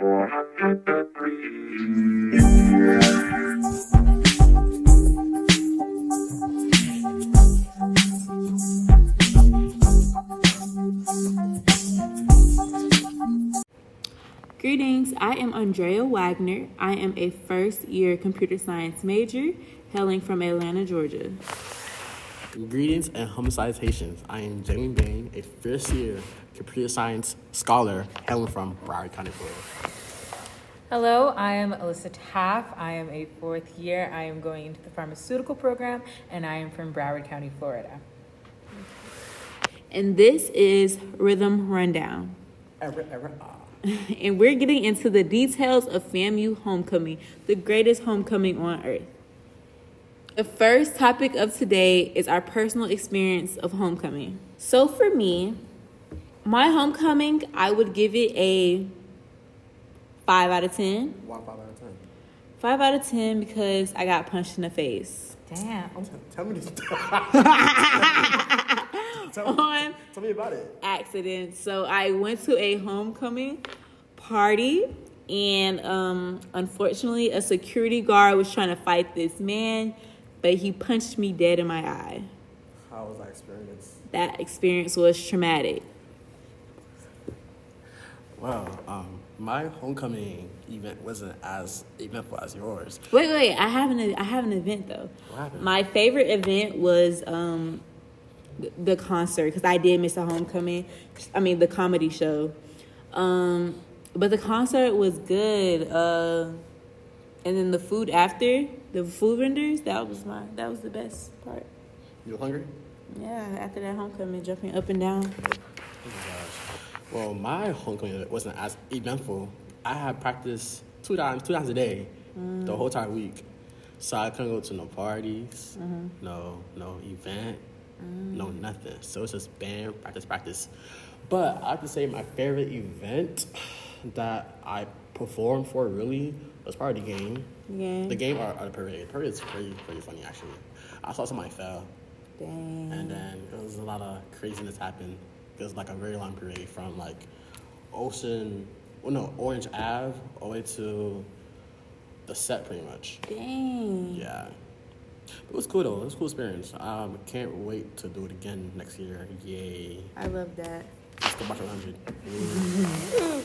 Greetings, I am Andrea Wagner. I am a first year computer science major hailing from Atlanta, Georgia. Greetings and humble. I am Jamie Bain, a first year computer science scholar hailing from Broward County, Florida. Hello, I am Alyssa Taff. I am a fourth year. I am going into the pharmaceutical program and I am from Broward County, Florida. And this is Rhythm Rundown. Ever, ever, ah. and we're getting into the details of FAMU homecoming, the greatest homecoming on earth. The first topic of today is our personal experience of homecoming. So for me, my homecoming, I would give it a 5 out of 10. Why five out of ten? 5 out of 10 because I got punched in the face. Damn. Tell me, tell, On tell me about it. accident. So I went to a homecoming party, and um, unfortunately, a security guard was trying to fight this man, but he punched me dead in my eye. How was that experience? That experience was traumatic. Well, um, my homecoming event wasn't as eventful as yours. Wait, wait, I have an I have an event though. What happened? My favorite event was um, the concert because I did miss a homecoming. I mean the comedy show, um, but the concert was good. Uh, and then the food after the food vendors that was my that was the best part. You hungry? Yeah, after that homecoming, jumping up and down. Well, my homecoming wasn't as eventful. I had practice two times, two times a day, the whole entire week. So I couldn't go to no parties, mm-hmm. no no event, no mm. nothing. So it's just band practice, practice. But I have to say my favorite event that I performed for really was probably the game. Yeah. The game or, or the parade. The parade is pretty pretty funny actually. I saw somebody fell. Dang. And then it was a lot of craziness happened. It was like a very long parade from like Ocean, well no, Orange Ave all the way to the set pretty much. Dang. Yeah. It was cool though. It was a cool experience. Um, can't wait to do it again next year. Yay. I love that. Let's go back to 100.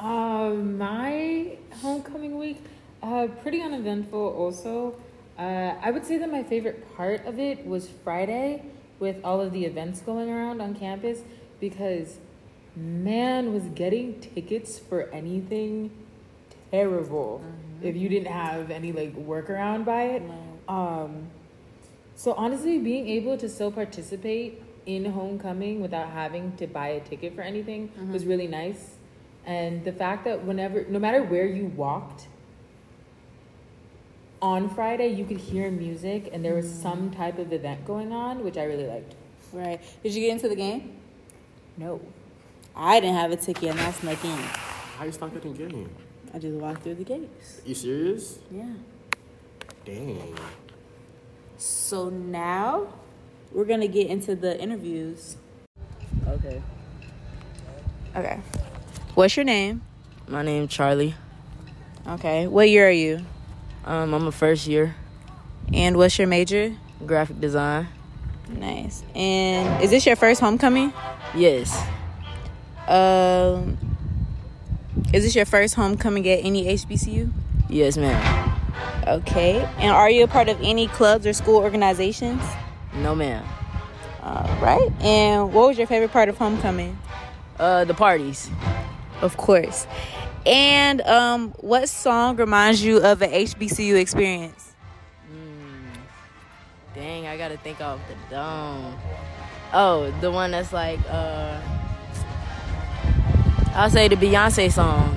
Um, my homecoming week, uh, pretty uneventful also. Uh, I would say that my favorite part of it was Friday with all of the events going around on campus because man was getting tickets for anything terrible mm-hmm. if you didn't have any like workaround by it. Um, so honestly, being able to still participate in homecoming without having to buy a ticket for anything mm-hmm. was really nice. And the fact that whenever, no matter where you walked, on Friday you could hear music and there was mm-hmm. some type of event going on, which I really liked. Right. Did you get into the game? No. I didn't have a ticket and I snuck in. How you start getting game? I just walked through the gates. You serious? Yeah. Dang. So now we're gonna get into the interviews. Okay. Okay. What's your name? My name Charlie. Okay. What year are you? Um, I'm a first year And what's your major? graphic design. Nice. And is this your first homecoming? Yes. Um. Is this your first homecoming at any HBCU? Yes, ma'am. Okay. And are you a part of any clubs or school organizations? No, ma'am. All right. And what was your favorite part of homecoming? Uh, the parties. Of course. And um, what song reminds you of an HBCU experience? Dang, I gotta think off the dome. Oh, the one that's like, uh, I'll say the Beyonce song.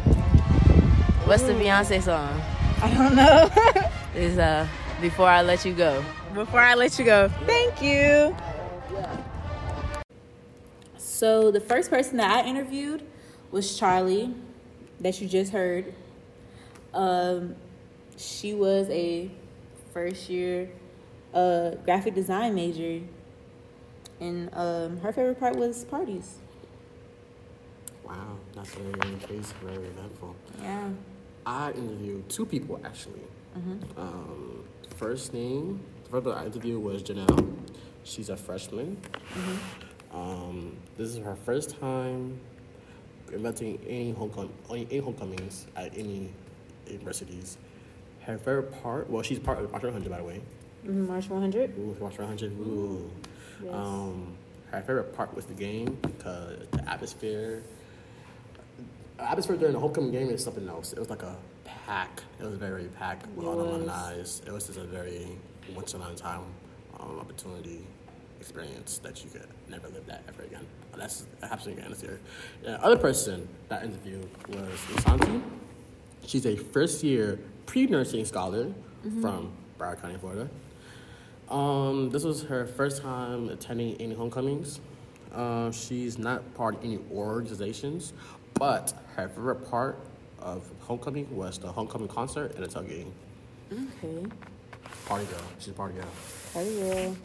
What's the Beyonce song? I don't know. Is uh, Before I Let You Go. Before I let you go, thank you. So the first person that I interviewed was Charlie, that you just heard. Um, she was a first year uh, graphic design major, and um, her favorite part was parties. Wow, that's very, very crazy, very eventful. Yeah. I interviewed two people actually. Um, first name, the first I interviewed was Janelle. She's a freshman. Um, this is her first time inventing any homecoming, any homecomings at any universities. Her favorite part, well, she's part of March 100, by the way. Mhm, March 100. Ooh, March 100. Ooh. Yes. Um, her favorite part was the game because the atmosphere. The atmosphere during the homecoming game is something else. It was like a pack. It was very packed with all the alumni. It was just a very once in a lifetime um, opportunity experience that you could never live that ever again. That's absolutely honest here. The other person that interviewed was Isanti. She's a first year pre nursing scholar from Broward County, Florida. Um, this was her first time attending any homecomings. Um, she's not part of any organizations, but her favorite part of homecoming was the homecoming concert and the tailgating. Okay. Party girl. She's a party girl. Party girl.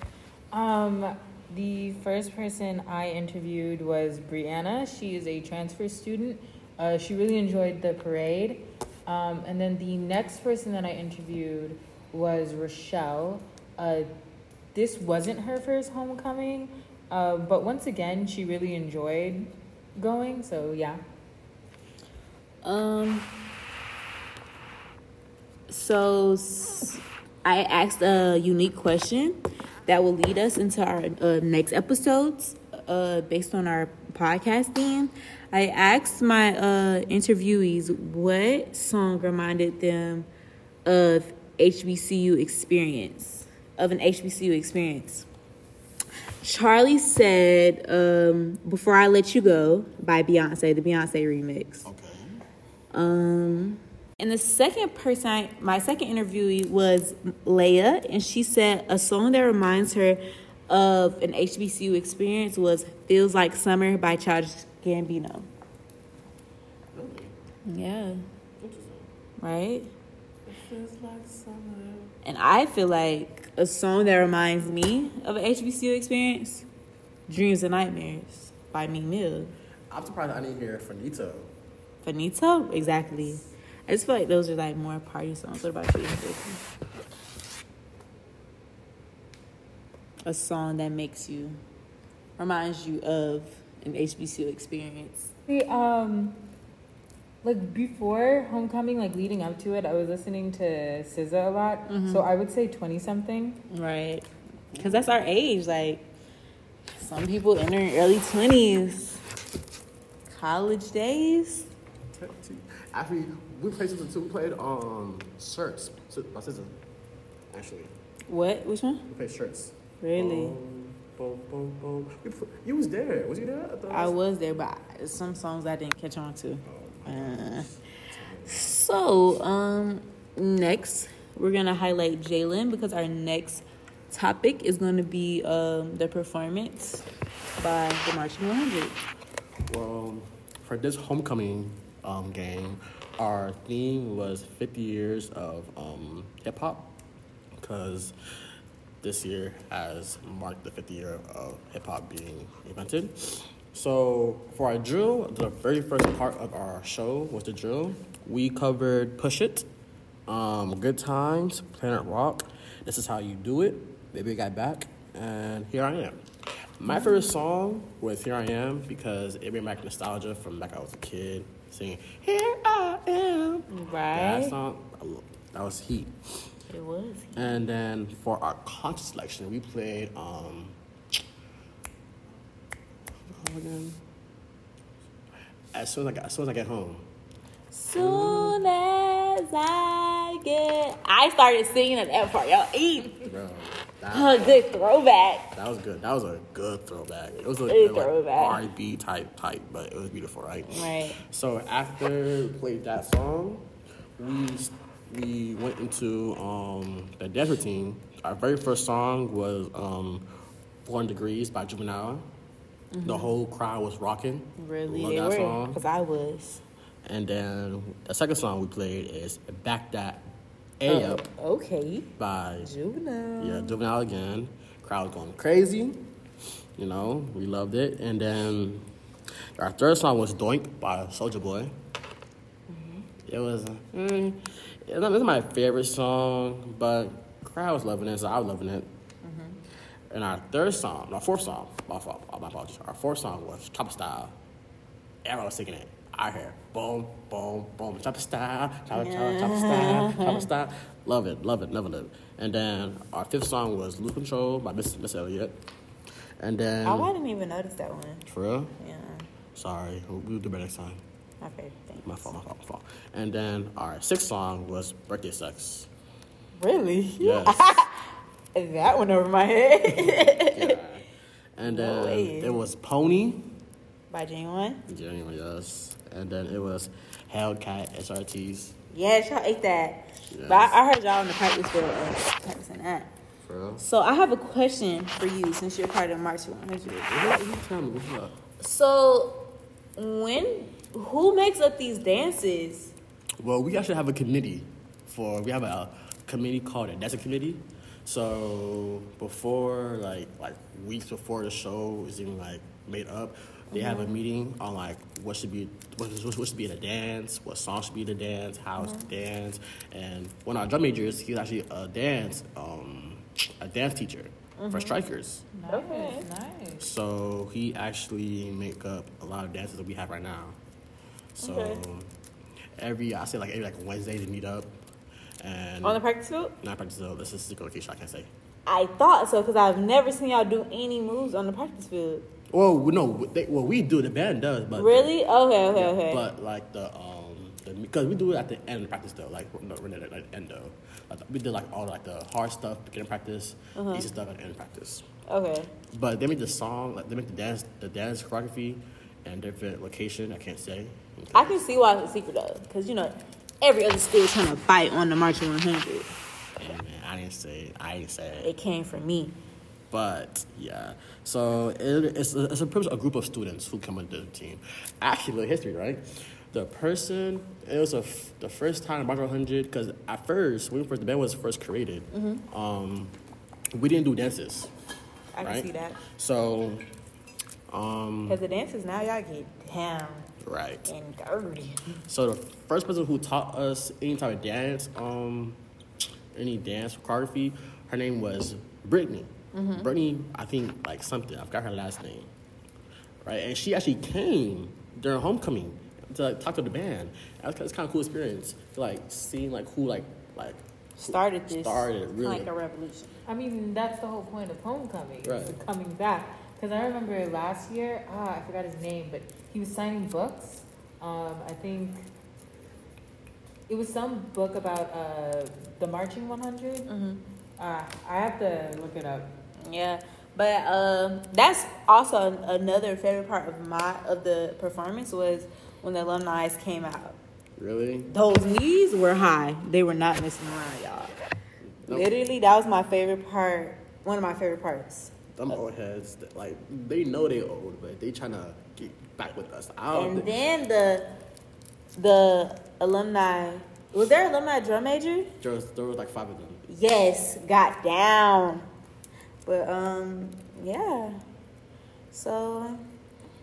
Um, the first person I interviewed was Brianna. She is a transfer student. Uh, she really enjoyed the parade. Um, and then the next person that I interviewed was Rochelle. Uh, this wasn't her first homecoming, uh, but once again, she really enjoyed going. So yeah. Um. So I asked a unique question that will lead us into our uh, next episodes, uh, based on our podcasting. I asked my uh, interviewees what song reminded them of HBCU experience, of an HBCU experience. Charlie said, um, "Before I Let You Go" by Beyonce, the Beyonce remix. Okay. Um, and the second person, I, my second interviewee was Leia, and she said a song that reminds her of an HBCU experience was "Feels Like Summer" by Childish Gambino. Really? Yeah, right. It feels like summer. And I feel like a song that reminds me of an HBCU experience, "Dreams and Nightmares" by Meek Mill. I'm surprised I didn't hear Finito. Finito, exactly. I just feel like those are like more party songs. What about you? A song that makes you, reminds you of an HBCU experience. See, um, like before homecoming, like leading up to it, I was listening to SZA a lot. So I would say twenty something. Right. Because that's our age. Like, some people entering early 20s, college days. Actually, we played something too. We played um shirts. So, by SZA, Actually, What? Which one? we played shirts. Really? Boom, boom, boom, boom. We You was there. Was you there? I, thought I was there, but some songs I didn't catch on to. Oh, So, um, next we're gonna highlight Jalen because our next topic is gonna be um the performance by the Marching 100. Well, for this homecoming um, game, our theme was 50 years of um, hip hop because this year has marked the 50 year of hip hop being invented. So for our drill, the very first part of our show was the drill. We covered Push It, um, Good Times, Planet Rock, This Is How You Do It, Baby Got Back, and Here I Am. My favorite song was Here I Am because it bring back nostalgia from back I was a kid singing Here I Am. Right. That song, that was heat. It was. And then for our concert selection, we played um called again? As soon as I get, as soon as I get home. Soon as I get, I started singing at that part. Y'all eat. Bro, that, Oh, good throwback. that was good. That was a good throwback. It was a Good like, throwback. R&B type type, but it was beautiful, right? Right. So after we played that song, we we went into um, the dance routine. Our very first song was um, 400 Degrees by Juvenile. The whole crowd was rocking. Mm-hmm. Really, Love they that were. song. Because I was. And then the second song we played is Back That A Oh, Up okay. by Juvenile. yeah, Juvenile again. Crowd going crazy. You know, we loved it. And then Our third song was Donk by Soulja Boy. It was, mm, it's my favorite song, but crowd was loving it, so I was loving it. And our third song, our fourth song, my fault, my apologies. Our fourth song was Chopper Style. Everyone was singing it. I hear boom, boom, boom, chopper style, chopper, chopper, chopper style, chopper style. Love it, love it, love it. And then our fifth song was Lose Control by Miss Missy Elliott. And then Oh, I didn't even notice that one. for real, Yeah. sorry, we'll, we'll do better next time. Okay, thanks. My fault, my fault, my fault. And then our sixth song was Birthday Sex. Really? Yes. that went over my head. yeah. And then it was Pony. By Ginuwine? Ginuwine, yes. And then it was Hellcat SRTs. Yes, y'all ate that. Yes. But I, I heard y'all in the practice field uh, practicing that. For real? So I have a question for you since you're part of March 100. Who- who tell me what's up? So when who makes up these dances? Well, we actually have a committee for. We have a committee called a Desert Committee. So before, like, like weeks before the show is even like made up, they have a mm-hmm. meeting on like what should be what, what, what should be the dance, what song should be the dance, how it's to mm-hmm. dance, and one of our drum majors, he's actually a dance um, a dance teacher for mm-hmm. strikers. Nice, Okay. nice. So he actually make up a lot of dances that we have right now. So Okay. every I say like every like Wednesday they meet up and On the practice field? not practice though. This is a secret location. I can't say. I thought so because I've never seen y'all do any moves on the practice field. Well, no, they, well we do. The band does, but Really? Okay, okay, yeah, okay. But like the um because we do it at the end of practice though, like no, we're not at the end though. Like, we did like all like the hard stuff beginning practice, Uh-huh. easy stuff at the end of practice. okay. But they make the song, like they make the dance, the dance choreography, and different location. I can't say. I can see why it's a secret though, because you know every other school trying to fight on the March 100. Hey, man, I didn't say it. I didn't say it. It came from me. But yeah, so it, it's a, it's a, a group of students who come into the team. Actually, the history, right? The person it was a f- the first time March 100 because at first when first the band was first created, um, we didn't do dances, I can right? see that. So, um, Because the dances now y'all get down right. and dirty. So the first person who taught us any type of dance, um, any dance choreography, her name was Brittany. Brittany, I think like something. I forgot her last name. Right, and she actually came during homecoming to like, talk to the band. That's it's kind of cool experience to like seeing like who like like Started this started really. like a revolution. I mean, that's the whole point of homecoming, is Right. coming back. Because I remember last year, ah, I forgot his name, but he was signing books. Um, I think it was some book about uh, the marching 100. Mm-hmm. Uh, I have to look it up. Yeah, but um, that's also an- another favorite part of my of the performance was when the alumni came out. really. Those knees were high. They were not missing around, y'all. Nope. Literally, that was my favorite part. One of my favorite parts. Them old heads, like they know they old, but they trying to get back with us. I don't And think- then the the alumni was there alumni drum major? there was, there was like five of them. Yes, got down. But um, yeah. So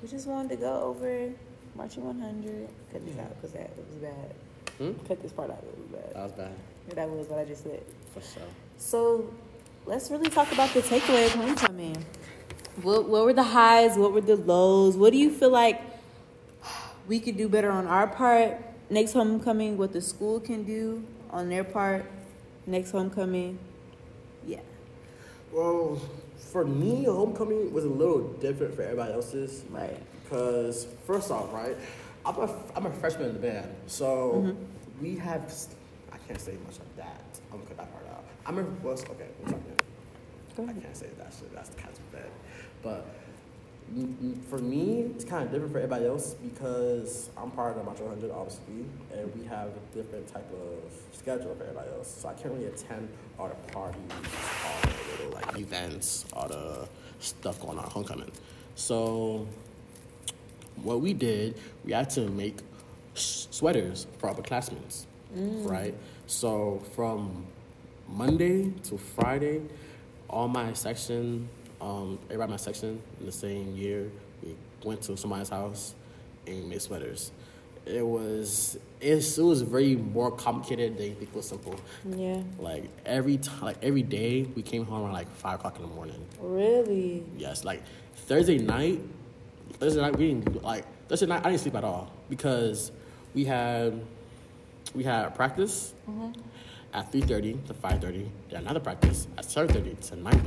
we just wanted to go over marching 100. Cut this out because that it was bad. Hmm? Cut this part out. It was bad. That was bad That was what I just said. for sure. So let's really talk about the takeaway of homecoming. What what were the highs? What were the lows? What do you feel like we could do better on our part next homecoming? What the school can do on their part next homecoming? Yeah. Well, for me, homecoming was a little different for everybody else's. Right. Because first off, right, I'm a I'm a freshman in the band, so Mm-hmm. we have I can't say much of that. I'm gonna cut that part out. I'm a well, okay. One second. Go I can't say that shit. That's the kind of bad. But mm, mm, for me, it's kind of different for everybody else because I'm part of the Metro 100, obviously, and we have a different type of schedule for everybody else. So I can't really attend all the parties, all the little like events, all the stuff going on homecoming. So what we did, we had to make sweaters for our upperclassmen, right? So from Monday to Friday, all my section, um, everybody in my section in the same year, we went to somebody's house and made sweaters. It was it's, it was very more complicated than you think it was simple. Yeah. Like every time, like every day, we came home around like five o'clock in the morning. Really? Yes, like Thursday night. Thursday night we didn't like Thursday night. I didn't sleep at all because we had we had practice at three thirty to five thirty. Then another practice at seven thirty to nine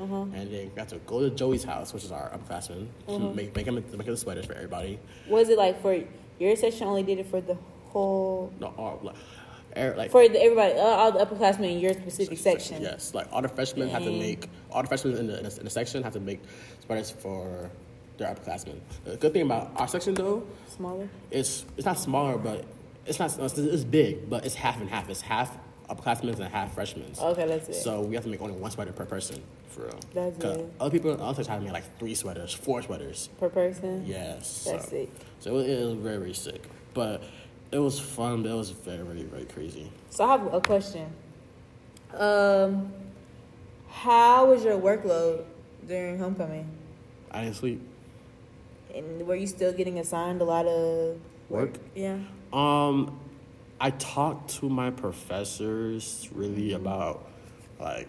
and then we got to go to Joey's house, which is our upperclassman, to make make him make the sweaters for everybody. Was it like for your section only did it for the whole No, all, like, like for the, everybody, uh, all the upperclassmen in your specific section? Yes, like all the freshmen have to make all the freshmen in the, in the in the section have to make sweaters for their upperclassmen. The good thing about our section though Smaller. it's it's not smaller, but it's not it's, it's big, but it's half and half. It's half upperclassmen and half freshmen. Okay, that's it. So we have to make only one sweater per person, for real. That's 'Cause good. Other people, other times, have to make like three sweaters, four sweaters. per person. Yes. That's so, sick. So it, it was very very sick, but it was fun. But it was very very very crazy. So I have a question. Um, how was your workload during homecoming? I didn't sleep. And were you still getting assigned a lot of Work? Yeah. Um, I talked to my professors really about like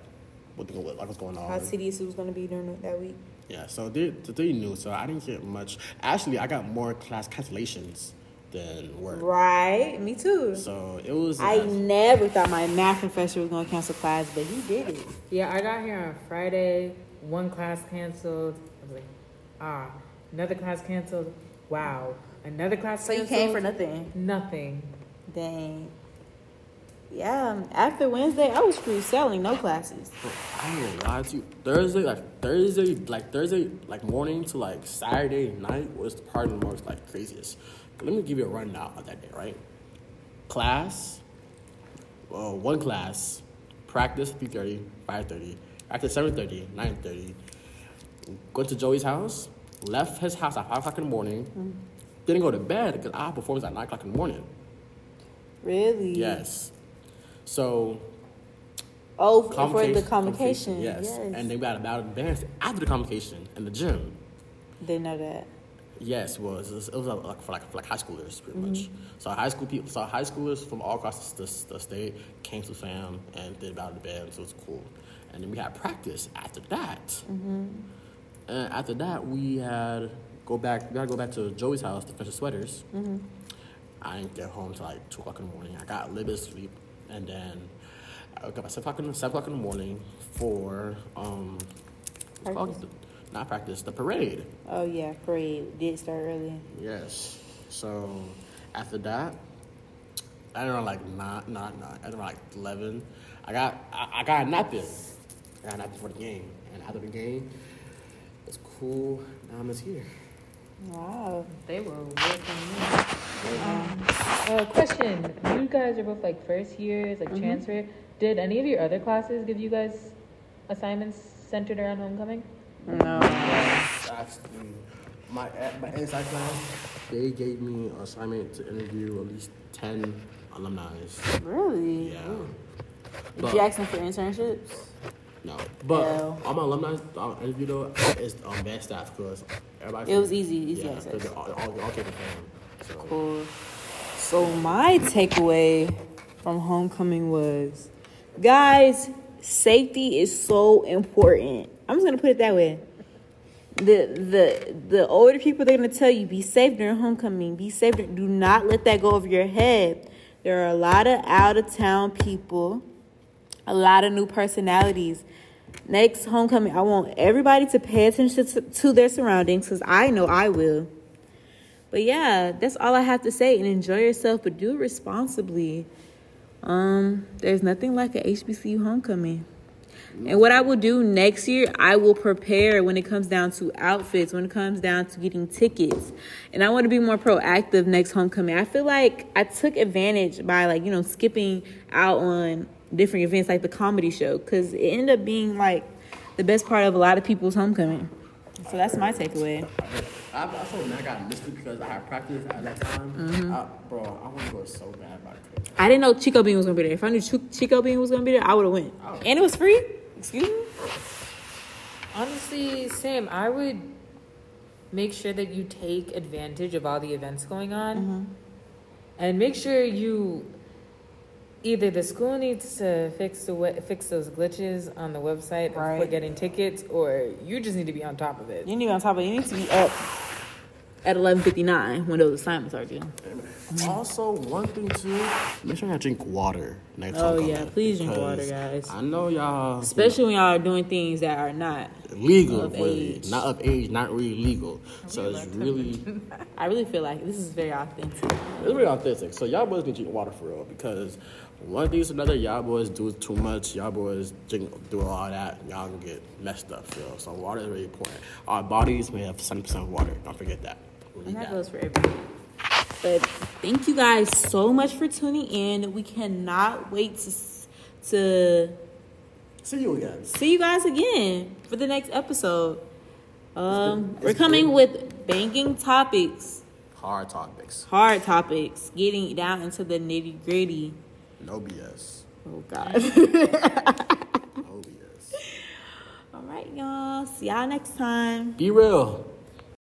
what the, like what's going on. How tedious it was going to be during that week? Yeah, so they they knew, so I didn't get much. Actually, I got more class cancellations than work. Right. Me too. So it was. I never thought my math professor was going to cancel class, but he did it. Yeah, I got here on Friday. One class canceled. I was like, ah, another class canceled. Wow, another class. So you came for nothing. Nothing. Dang. Yeah. After Wednesday, I was free selling, no classes. I ain't gonna lie to you. Thursday, like Thursday, like Thursday, like morning to like Saturday night was the probably the most like craziest. Let me give you a rundown of that day, right? Class, well, one class, practice 3.30, 5.30, after 7.30, 9.30, went to Joey's house, left his house at 5 o'clock in the morning, mm-hmm. didn't go to bed because I had performance at 9 o'clock in the morning. Really? Yes. So Oh, for the convocation. Yes. Yes. And they got about dance after the convocation in the gym. Didn't know that. Yes, it was. It was, it was like for like for like high schoolers, pretty much. Mm-hmm. So high school people, so high schoolers from all across the, the, the state came to fam and did about the band, so it was cool. And then we had practice after that. Mm-hmm. And after that, we had go back. We had to go back to Joey's house to finish the sweaters. Mm-hmm. I didn't get home till like two o'clock in the morning. I got a little bit of sleep, and then I woke up at seven o'clock in the, seven o'clock in the morning for um, what's it called? Practice. not practice, the parade. Oh yeah, parade did start early. Yes. So after that, I don't know, like not not not. I don't know, like eleven. I got I, I got a nap in. I got a nap in for the game, and after the game, it's cool. Now I'm just here. Wow. They were working. Uh, question: You guys are both like first years, like transfer. Did any of your other classes give you guys assignments centered around homecoming? No. Actually, my my inside class, they gave me an assignment to interview at least ten alumni. Really? Yeah. Did But- you ask them for internships? No, but No. all my alumni uh, interview though is um, bad staff because everybody. It was easy, easy yeah, access. because they all, all, all came from fam. So Cool. So my takeaway from homecoming was, guys, safety is so important. I'm just gonna put it that way. The the the older people they're gonna tell you be safe during homecoming. Be safe. Do not let that go over your head. There are a lot of out of town people, a lot of new personalities. Next homecoming, I want everybody to pay attention to, to their surroundings because I know I will. But yeah, that's all I have to say. And enjoy yourself, but do it responsibly. Um, there's nothing like a HBCU homecoming. And what I will do next year, I will prepare when it comes down to outfits, when it comes down to getting tickets. And I want to be more proactive next homecoming. I feel like I took advantage by like, you know, skipping out on different events like the comedy show cuz it ended up being like the best part of a lot of people's homecoming. So that's my takeaway. I, I told them I got missed it because I had practice at that time. Mm-hmm. I, bro, I want to go so bad about it. I didn't know Chico Bean was gonna be there. If I knew Chu- Chico Bean was gonna be there, I would have went. And it was free. Excuse me. Honestly, Sam, I would make sure that you take advantage of all the events going on, and make sure you either the school needs to fix the we- fix those glitches on the website Right. for getting tickets, or you just need to be on top of it. You need to be on top of it. You need to be up at eleven fifty nine when those assignments are due. Also, one thing too, make sure y'all drink water next time. Oh, yeah, please drink water, guys. I know y'all, Especially when y'all are doing things that are not. legal, Of really, age. not of age, not really legal. So it's really, I really feel like this is very authentic. it's very authentic. So y'all boys need to drink water for real because one thing to another, y'all boys do too much. Y'all boys drink, do all that, y'all gonna get messed up. Feel so water is really important. Our bodies may have seventy percent of water. Don't forget that. And that goes for everything. But thank you guys so much for tuning in. We cannot wait to to See you again. see you guys again for the next episode. Um, we're coming with banking topics, Hard topics. hard topics, getting down into the nitty gritty. No BS. Oh God! No BS. All right, y'all. See y'all next time. Be real.